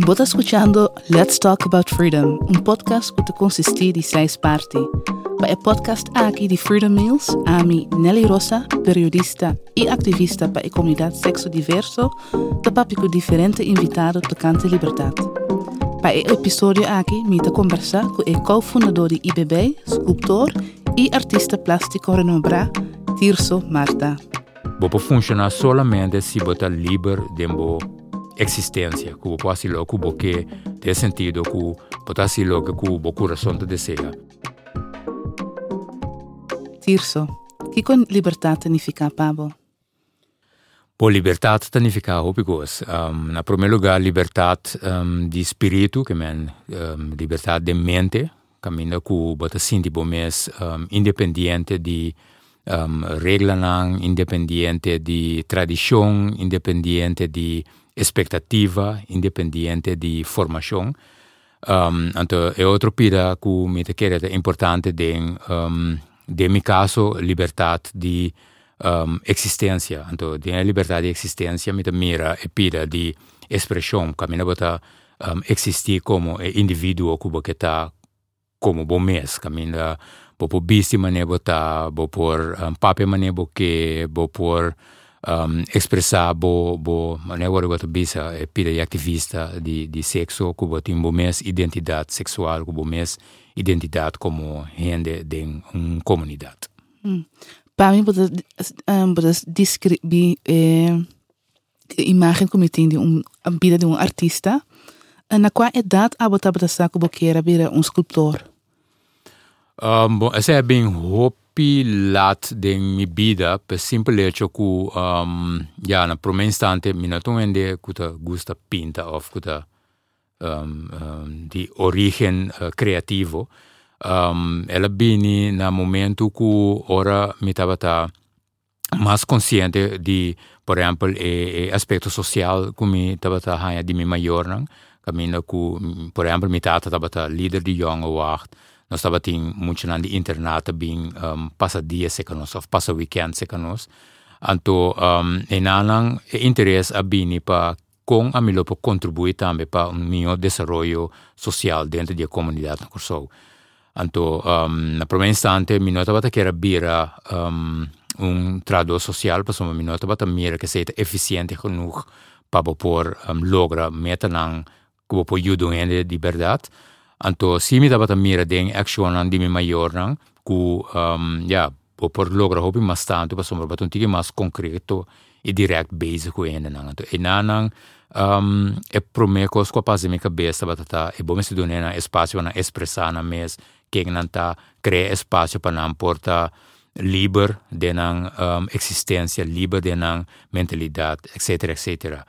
Bota escuchando Let's Talk About Freedom, um podcast que consiste de seis partes. Para o podcast aqui de Freedom Meals, a Nelly Rosa, periodista e ativista para a comunidade sexo diverso, de papo com diferentes invitados tocante liberdade. Para o episódio aqui, me conversar com o cofundador de IBB, sculptor e artista plástico renombrado, Tirso Marta. Vou funcionar solamente se botar livre de existência, que pode ser lo que porque tem sentido que pode ser lo que o coração te deseja. Tirso, que com liberdade significa Pablo? Por liberdade significa hopigos. Um, na primeiro lugar, liberdade um, de espírito, que é um, liberdade de mente, caminho que bota sinti bom mês um, independente de um, regla independente de tradição, independente de expectativa independente di formazione. Um, então, é outro pira que me quer é importante de, um, de mi caso, liberdade de um, existência. Então, de liberdade de existência, me mira e pira de expressão, que me bota um, existir como indivíduo que está como bom mês, que me bo por bici mane bota, bo por um, pape mane bo que, bo por um, expressar bo bo maneira agora bisa é pira de ativista de de sexo que bo tem mes identidade sexual que bo mes identidade como gente de uma comunidade. Hum. Para mim pode um, pode descrever eh, a imagem como tem de um a vida de um artista. Na qual idade a botar para saco bo queira vir um escultor? Um, bom, essa é bem roupa pilat de mi vida per simple hecho ku um, ja na primo instante mi na tungende kuta gusta pinta of kuta um, um, di origen uh, creativo. Um, ela bini na momento ku ora mi tabata mais consciente di por exemplo e, e aspetto social ku mi tabata haya di mi maior nang kamina ku por exemplo mi tata tabata leader di young wacht nós estava tem muito na internet bem um, passa dia se conosco ou passa weekend se conosco então um, e nanang interesse a bini para com a milo para contribuir também para um melhor desenvolvimento social dentro da comunidade na Corsou. Então, um, na primeira instante, mi nota bata que era bira um, um tradutor social, para mi nota bata mira que seja eficiente genoeg para poder um, logra meta nang que poder ajudar de verdade. Anto simi dapat mira deng action ang di mi mayor nang ku um, ja po por logra hobi mas tanto pa sombra batun tigi mas concreto e direct base ku ene nang. Anto e nanang um, e prome ko sko pase mi cabeça batata e se donena espaço na expressar na mes que nanta crea espaço para não porta liber de nang um, existência liber de nang mentalidade etc etc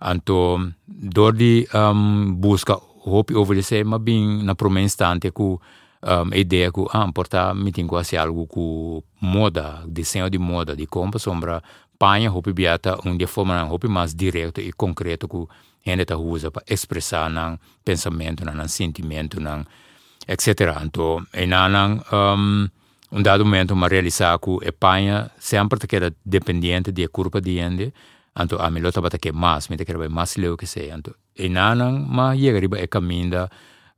anto dor um, busca hoop over se ma bin na prima instante ku um, ideia ku ah, porta meeting quasi algo ku moda, desenho de moda, de como sombra panha hoop biata um de forma hoop mais direto e concreto ku gente ta usa para expressar nang pensamento, nang sentimento, nang etc. Então, e nang um, dado momento ma realizar ku e panha sempre que era dependente de curva de gente anto a mi lota bata ke mas mi te kera mas leo ke se anto e nanang ma yega riba e caminda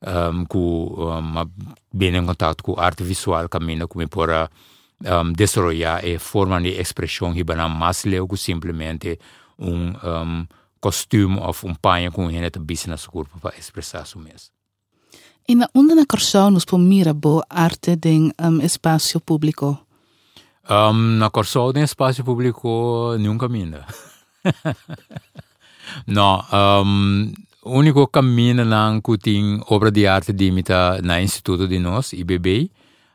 um, ku um, ma bene in contatto cu arte visual caminda come pora um, desarrollar e forma di expressione hibana mas leo ku simplesmente un um, costume of un paia com gente te business corpo para expressar su mes. E na onda na Corsão nos pomira bo arte den um, espaço público? Um, na Corsão den espaço público nunca minda. no, um, único caminho lang kuting obra de arte dimita na instituto de nós, IBB,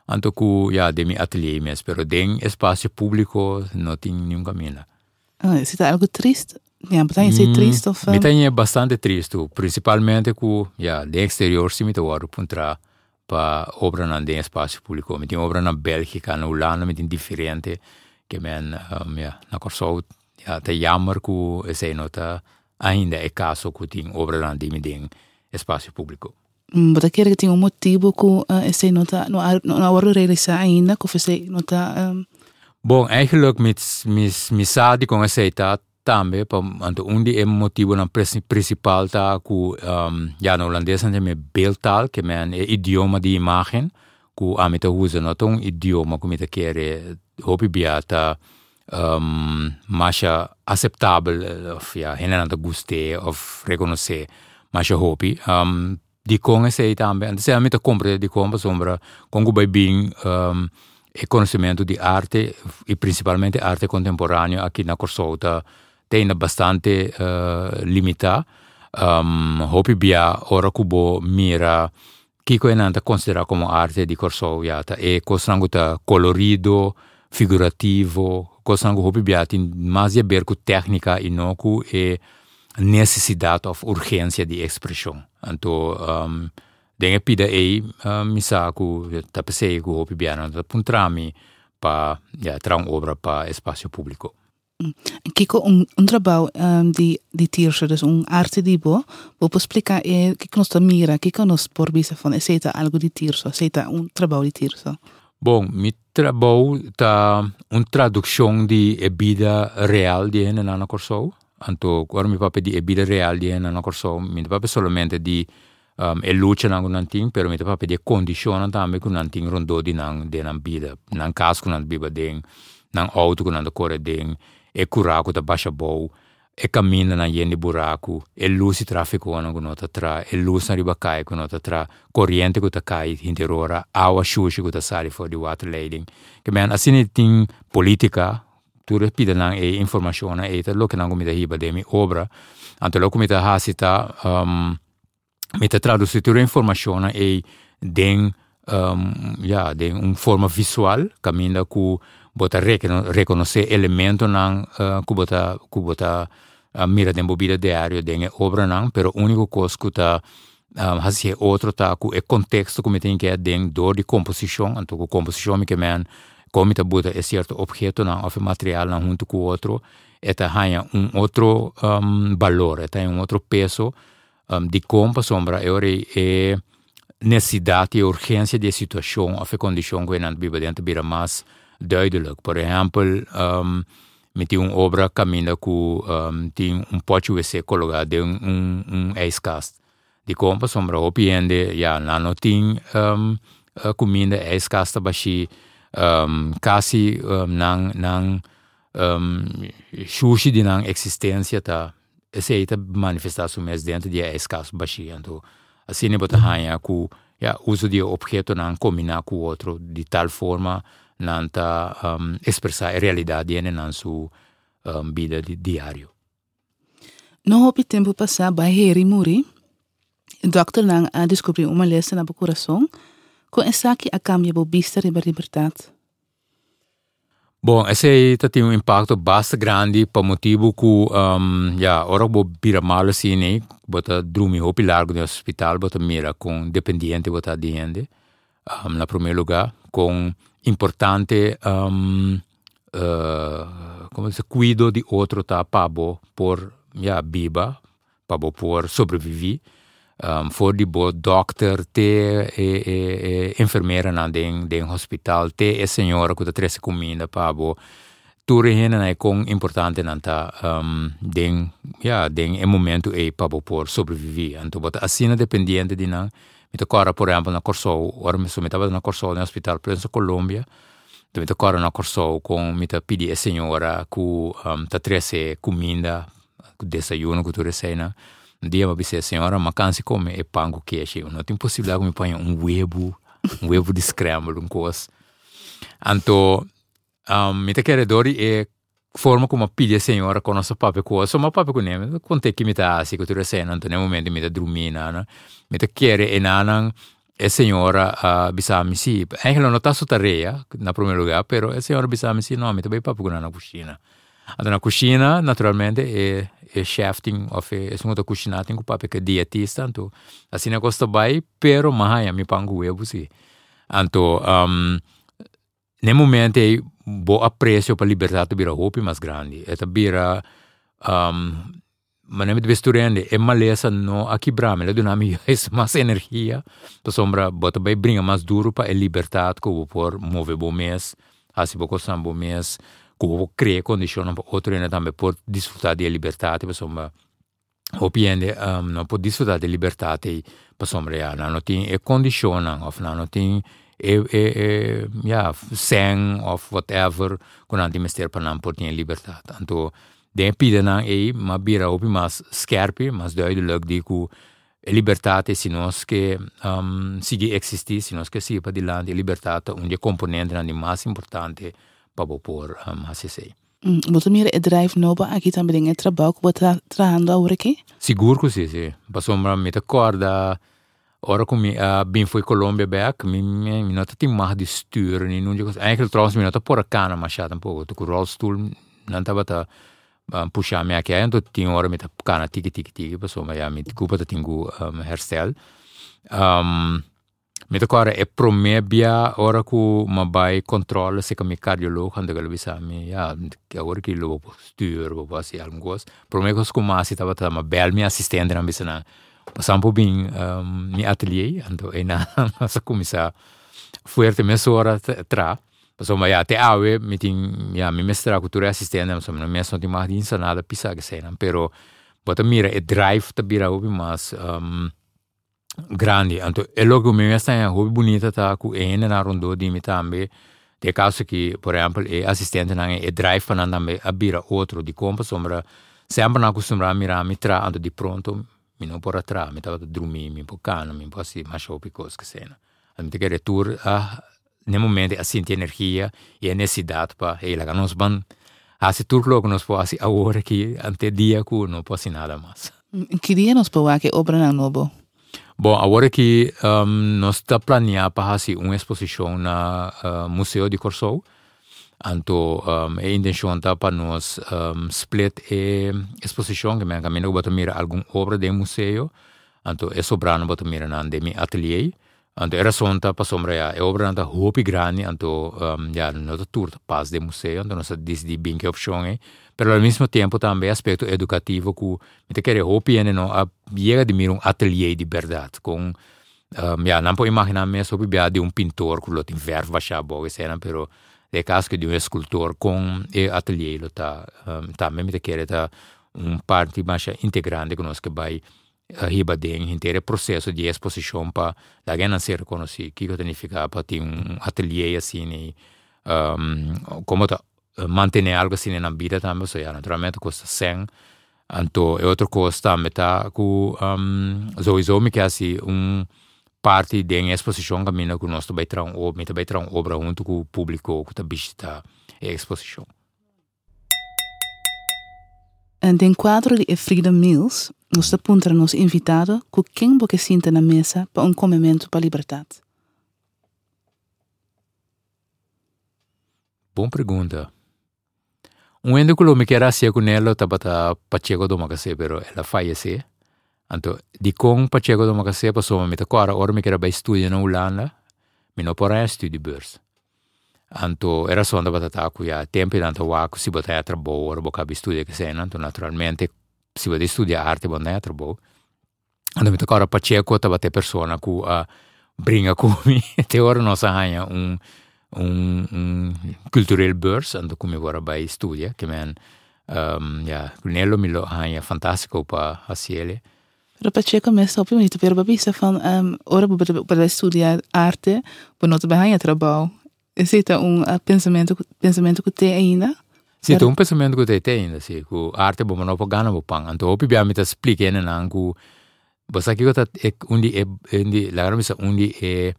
anto ku ja de mi atelier mes, pero den espaço público não tem nenhum caminho. Ah, você tá algo triste? Ja, betekent mm, triste of? Uh... Betekent bastante triste, principalmente ku ja de exterior si mi te waru puntra pa obra na de espaço público. Mi tem obra na Bélgica, na Holanda, mi tem diferente que men um, ja, na Korsou ja, te jammer ku se nota ainda é caso tem obra lá de midem espaço público. Mas aquele que tem um motivo que uh, se nota não não hora realizar ainda que você nota um... Bom, eigenlijk met mis misadi essa tá também pa anto undi é motivo na principal tá ku um, ja no holandês ante me beeldtaal que men é idioma de imagem ku amita usa no tom idioma ku mita quer hopi biata um, mais aceitável of ja henena guste of reconhecer mais hopi. Um, di conge sei também antes a mita compra di conga sombra congo by being um, e conhecimento di arte e principalmente arte contemporanea aqui na Corsouta tem bastante uh, limita. Um, hopi bia ora kubo mira kiko enanta considera como arte di Corsou yata e cosrango ta colorido figurativo kosangu hupibiatin mas je berku tehnika inoku e necessidad of urgencia di expression. Anto um, denga pida ei um, misaku tapeseiku biana da puntrami pa ja, trang obra pa espacio público. Kiko, un, un trabalho um, de, de tirso, des um arte de bo, vou explicar é, kiko nos mira, kiko nos por bisa von, aceita algo de tirso, aceita um trabalho de tirso. Bom, mi trabalho ta un traduzione di ebida real di nana corso, anto quando mi pape di ebida real di nana corso, mi pape solamente di um, e luce nang un ting pero mi pape de condiziona tambe kun nan ting rondo di nang de nan bida nan kas kun nan biba ding nan auto kun nan de e curaco da basha bow e cammina na yendi buraco e luci traffico na gunota tra e luci na riba kai gunota tra corriente kuta kai interora awa shushi kuta sali for the water lading. Che man asini ting politica tu repida nang e informazione e te lo che nang mi da hiba de mi obra ante lo come ta hasita um, met traduzitura informazione e den um, ja, den un forma visual caminda ku bota reconocer elemento nan uh, ku bota ku bota uh, mira den bobida diario den obra nan pero único cos ku ta um, hasi outro ta ku e contexto como tem que den dor de composição anto ku composição que men como ta bota é certo objeto nan of material nan junto com outro eta hanya un outro um, valor eta un outro peso um, di compa sombra e ora e necessidade e urgência de situação of condição que não biba dentro bira mais duidelijk. Por exemplo, um, me tinha uma obra caminha com um, tinha um pote wc colocado em um, um ijskast. Die compa sombra opiende, ja, não tinha um, comida ijskast baixi um, quase um, nang nang um, sushi di nang existência tá aceita manifestar su mes dentro de escasso baixi então assim ne bota hanha ku ja uso de objeto nan combinar com outro de tal forma nanta um, expressar realidade na sua um, vida diária. Não houve tempo passar, Baheri muri. O doctor lang a descobriu uma lesa no coração, com essa que a cambia bobista de liberdade. Bom, esse aí tá tem um impacto bastante grande para motivo que um, já ora vou virar mal assim, né? Bota dormir hopi largo no hospital, bota mira com dependente bota diante. De um, na primeiro lugar, com importante um, uh, como se cuido de outro tá? Pabo por ja, biba, pabo por sobreviver. um, voor die bo dokter, te e, e, e, enfermeira na den, den hospital, te e senhora que trece comida para bo tudo hena é com importante nanta um, den ja den é momento e para bo por sobreviver então bota assim dependente de não mi toccora por exemplo na corsou ora mi sometava na Corso, no hospital Prensa Colombia mi toccora na Corso com mi ta pedi a senhora ku um, ta trese comida ku desayuno ku ture cena um dia eu disse senhora ma cansi come? E pango queixe não tem possibilidade que me ponha um huevo um huevo de scramble um coisa então um, mi ta quer dori e forma como pide a senhora com nosso papo coisa, mas papo com ele, contei que me tá assim, que tu recém, então, no momento me tá dormindo, né? Me te quere e nanan e senhora uh, bisa mi si, não tá sua tarefa, na primeiro lugar, pero a senhora bisa mi si, não, me te bem papo com na cozinha. Então, na cozinha, naturalmente, e chef ting of e sungo cucina ting pa pe dietista anto asina costa bai pero mahaya mi pangu e busi anto um, ne momento bo apprecio per liberdade bira hopi eta bira um, ma ne vesturende e malesa no aqui brame le donami es mas energia. To sombra bota bai bringa mas duro pa e liberdade ko por move bo mes hasi bo ko sambo mes como crea condições para outro ainda também por desfrutar de liberdade, insomma, opiende um, não pode desfrutar de liberdade, insomma, ja, não tem e condições, of não e, e, e ja, sang of whatever, quando anti mester para não poder liberdade. Então, den pide não é, mas bira opi mais scherpe, mas duidelijk die ku liberdade se nós que um, sigue existir, se nós que siga para dilante, liberdade um componente mais importante para por um, assim sei. Mm, Você mira e drive novo aqui também é trabalho que você trabalhando agora aqui? Seguro que sim, sim. Passou uma meta corda, ora come uh, ben foi Colômbia back, mi mi mi nota tem mais de stuur ni não digo, eigenlijk trouwens mi nota por a cana machado um pouco, com rolstool não tava tá um, puxar me aqui, então tinha hora me tá cana tiki tiki tiki, passou mas já me culpa tá tingu um, herstel. Um, mi agora é promebia ora ku ma bai controle se mi cardiologo quando gal bisa mi ja que agora que lo stuur bo assim algum coisa. Promegos ku ma si tava tá ma bel mi assistente na bisa na passam po bem um, mi atelier, então é na nossa comissão fuerte mesora tra. Insomma, ja, te awe, mi tin, ja, mi mestra cultura assistente, non mi sono di mahdi insanada pisa che sei, però, bota mira, e drive ta bira ubi mas um, grandi, anto, e logo mi mestra è ubi bonita ta ku ene na rondo di mi tambe, de caso che, per esempio, e assistente na e drive pa nambe a bira outro di compa, insomma, sempre na costumra mira mi tra, anto di pronto, מן פה רתרה, מטבעת הדרומים, מפה כאן, מפה עשי משהו פיקוס כסנה. אז מתגרת טור, no momento a sentir energia e necessidade para ele que nós vamos fazer tudo logo nós podemos fazer agora que ante dia que não pode nada mais que dia nós podemos que obra na novo bom agora que um, ehm, nós está planejando para fazer uma exposição na uh, eh, museu de Corsou anto um, e intenção tá para nós um, split e exposição que me caminho botar algum obra de museu. Anto é sobrano botar mira na de mi atelier. Anto era sonta tá para sombra ya e é obra anta hopi grani anto um, ya no tour paz de museu anto nós diz de bem que é opção é pero ao mesmo tempo também aspecto educativo que me te quer hopi ene no a llega de mira um atelier de verdade com um, ya não pode imaginar mesmo sobre de um pintor que lo tem verba chabo que será pero de caso di un scultor con e atelier lo ta um, também mite kere ta un parte integrante conosco bai hiba den inteiro processo de exposição para alguém não se reconhecer que significa ter um ateliê assim um, como tá manter algo assim na vida também so ja naturalmente custa 100 então é outra coisa também tá com um, sowieso me que assim um parte da exposição que mina que nós também traz ou me também traz obra junto com o público que tá visita a exposição En den quadro de Freedom Meals, nos apunta nos invitado com quem você sinta na mesa para um comimento para a liberdade. Boa pergunta. Um ende que me quer ser com ela, estava para Pacheco do Macacé, pero ela faleceu. Então, de com Pacheco do Macacé, passou me agora, ora me quer para estudar na Holanda, me não pode estudar bursa. Anto era sonda batata ku ya tempi tanto wa ku si botaya trabo ora boka bi studia che sei nanto naturalmente si vede studia arte botaya trabo Anto mi toccora paceco ta bate persona ku a bringa ku mi. Te ora no sa hanya un un, un cultureel beurs anto ku mi ora bai studia che men um, ja Nello mi lo hanya fantastico pa asiele Pero Pacheco me sta opnieuw niet per babisa van um, ora para studiar arte, te banha trabalho. Existe um pensamento pensamento que tem ainda? Sì, tu un pensamento che te ainda, sì, ku arte bo mano po gana bo pang. Anto opi bia mi ta explica ene nang ku basa ki kota ek undi e undi la gara misa undi e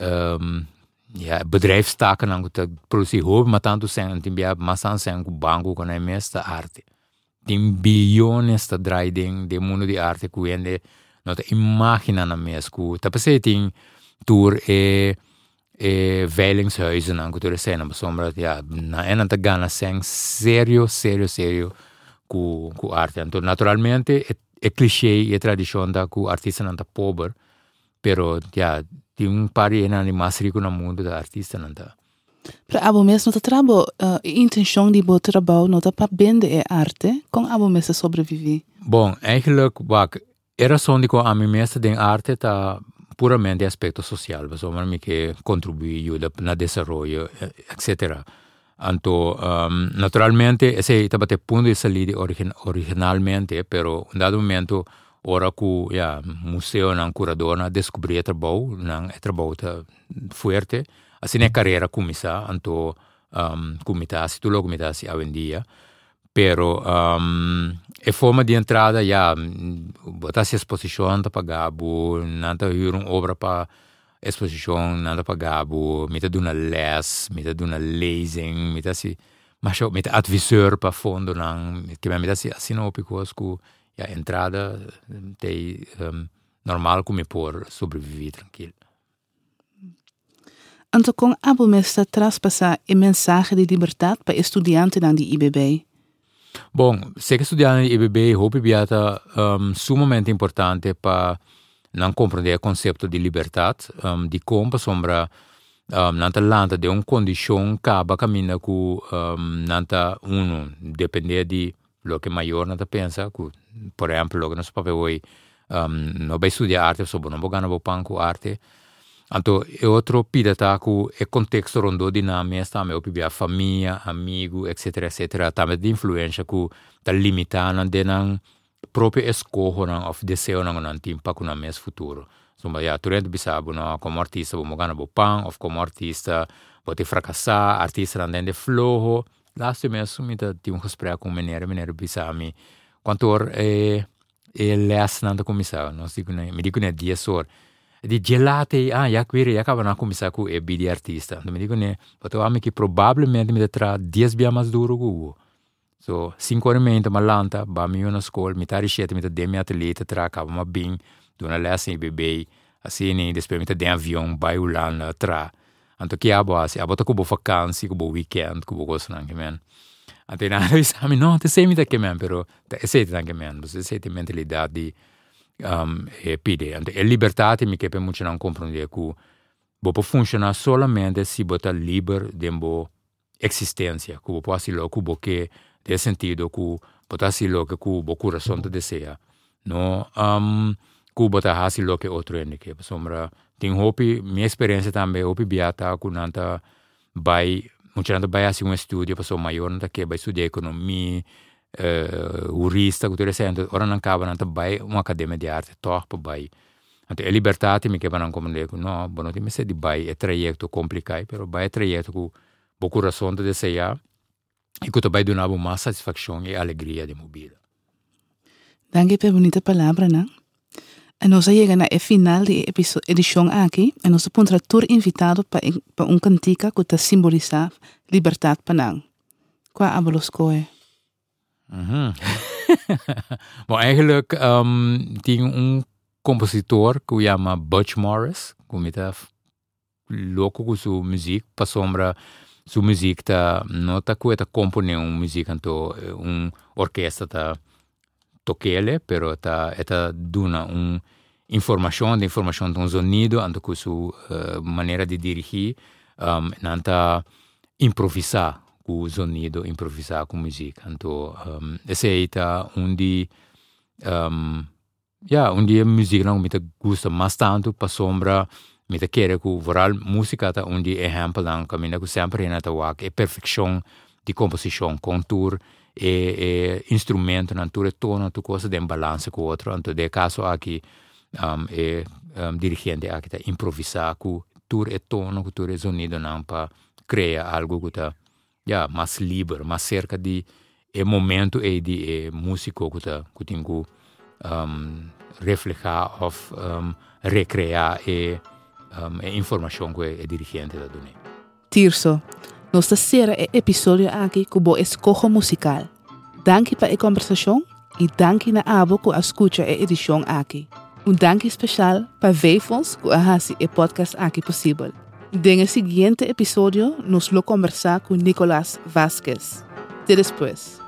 um, ja bedrijfstaken nang ta produci hoop ma tanto sen tin bia masan sen ku bangu con e mesta arte. din biljonesta draiding de mundo di arte kuende nota imagina na mesku tapos eting tour eh, eh, e e veilingshuizen ang kultura sena sombra pues, ya na ena tagana sen serio serio serio ku ku arte. Anto naturalmente e, e cliché e tradition da ku artista nanta pobre pero ya di un pari ena ni mas rico na mundo da artista nanta Para abo mes trabalho trabo uh, intenção de bo eh, trabo nota para bende a arte com abo mes sobrevivi. Bom, eigenlijk eh, bak era sondi a ami mes den arte ta puramente aspecto social, so man que che contribuiu na desenvolvimento etc. Eh, Anto um, naturalmente ese tabate ponto de salida origin, originalmente, pero um dado momento ora cu ya museo nan curador na trabalho, o nan e trabo ta fuerte. Assim é carreira começar, anto um, comitar, se tu logo comitar se hoje em dia, pero um, é forma de entrada, ja, botar se exposição tá pagabo, nanta ir uma obra para exposição, nanta pagabo, mita de uma les, mita de uma lezing, mita se mas mita advisor para fundo, nan, me mita não picos que ja, entrada de um, normal come por sobreviver tranquilo. Anto com abo mesta traspassa a mensagem de liberdade para estudantes da IBB. Bom, se que estudante da IBB, hope biata um, sumamente importante para não compreender o conceito de liberdade, um, de como sombra um, nanta lanta de uma condição caba caminha com um, nanta uno depender de lo que maior nanta pensa, que, por exemplo, lo que nós papel hoje um, vai estudar arte, só não vou ganhar com Anto, e outro pidata ku e contexto rondo dinâmica sta me opi a família, amigo, etc, etc, também de influência ku ta limitana de nan proprio escojo nan of deseo nan nan timpa ku na mes futuro. Insomma, ja, tu rende bisabu no, como artista, vou gana bo pan, of como artista, vou te fracassar, artista nan dende flojo, lasto me assumita ti un gesprek com meneer, meneer bisami, quanto or e, e les nan da comissar, no, mi dico ne 10 ore, di gelati, ah, ja, query, ja, acaba na começar com e de artista. Então, me né, eu acho que provavelmente me terá 10 dias mais duro que So, 5 horas e ma lanta, ba mi na escola, mi tá richete, mi de mi atleta, tra, acaba ma bem, dona lessa em bebê, assim, depois mi tá de avião, vai ulana, tra. Anto que abo assim, abo tá com vacância, com weekend, com coisa não, que men. Anto nada, eu disse, não, te sei me tá que men, pero, te sei tá que men, você sei te mentalidade de um, e pide. E libertà mi che per mucho non comprende che bo può funzionare solamente se bota liber de bo existência, que può essere lo che de sentido que bota si lo che bo corazón te desea. No, um, que bota hasi lo che outro ende che sombra tin hopi mia esperienza tambe hopi biata ku nanta bai mucho nanta bai hasi un studio passo maior nanta che bai studia economia Eh, uh, urista que tire sento ora nan kaba nan tabai uma academia de arte top pa bai ante liberdade, me mi keba nan komune ku no bono ti mese di bai e trajecto complicai pero bai e trajecto ku boku razón de desejar e ku tabai donava uma satisfação e alegria de mobila Danke per bonita palavra, não? A nossa chega na final de edição aqui. A nossa tour invitado para um cantica que está simbolizar liberdade para nós. Qual a boloscoe? Mm-hmm. maar eigenlijk um, tinha um compositor que chama Butch Morris, que está louco com sua música, para sombra sua música tá não tá com esta componer uma música então um orquestra tá toquele, pero tá esta duna um informação, de informação de um sonido, então com sua uh, maneira de dirigir, um, não tá improvisar com sonido, improvisar com música. Então, um, esse aí tá onde, um, yeah, onde a música não me gosta mais tanto para sombra, me tá querer que voral música tá onde exemplo não caminha que sempre na tawak é perfeição de composição, contour e, e instrumento, tudo tono, tu coisa de balance com outro. Então, de caso aqui, um, é um, dirigente aqui tá improvisar com tudo é tono, com tudo é sonido não para criar algo que tá ja, mais livre, mais cerca de é momento e de é músico que tá que tem que um, reflejar ou um, recriar e um, a informação que é dirigente da dona. Tirso, nós é episódio aqui com o escojo musical. Danke para a conversação e danke na abo que escuta a edição aqui. Um danke especial para Veifons que a podcast aqui possível. En el siguiente episodio nos lo conversar con Nicolás Vázquez. De después.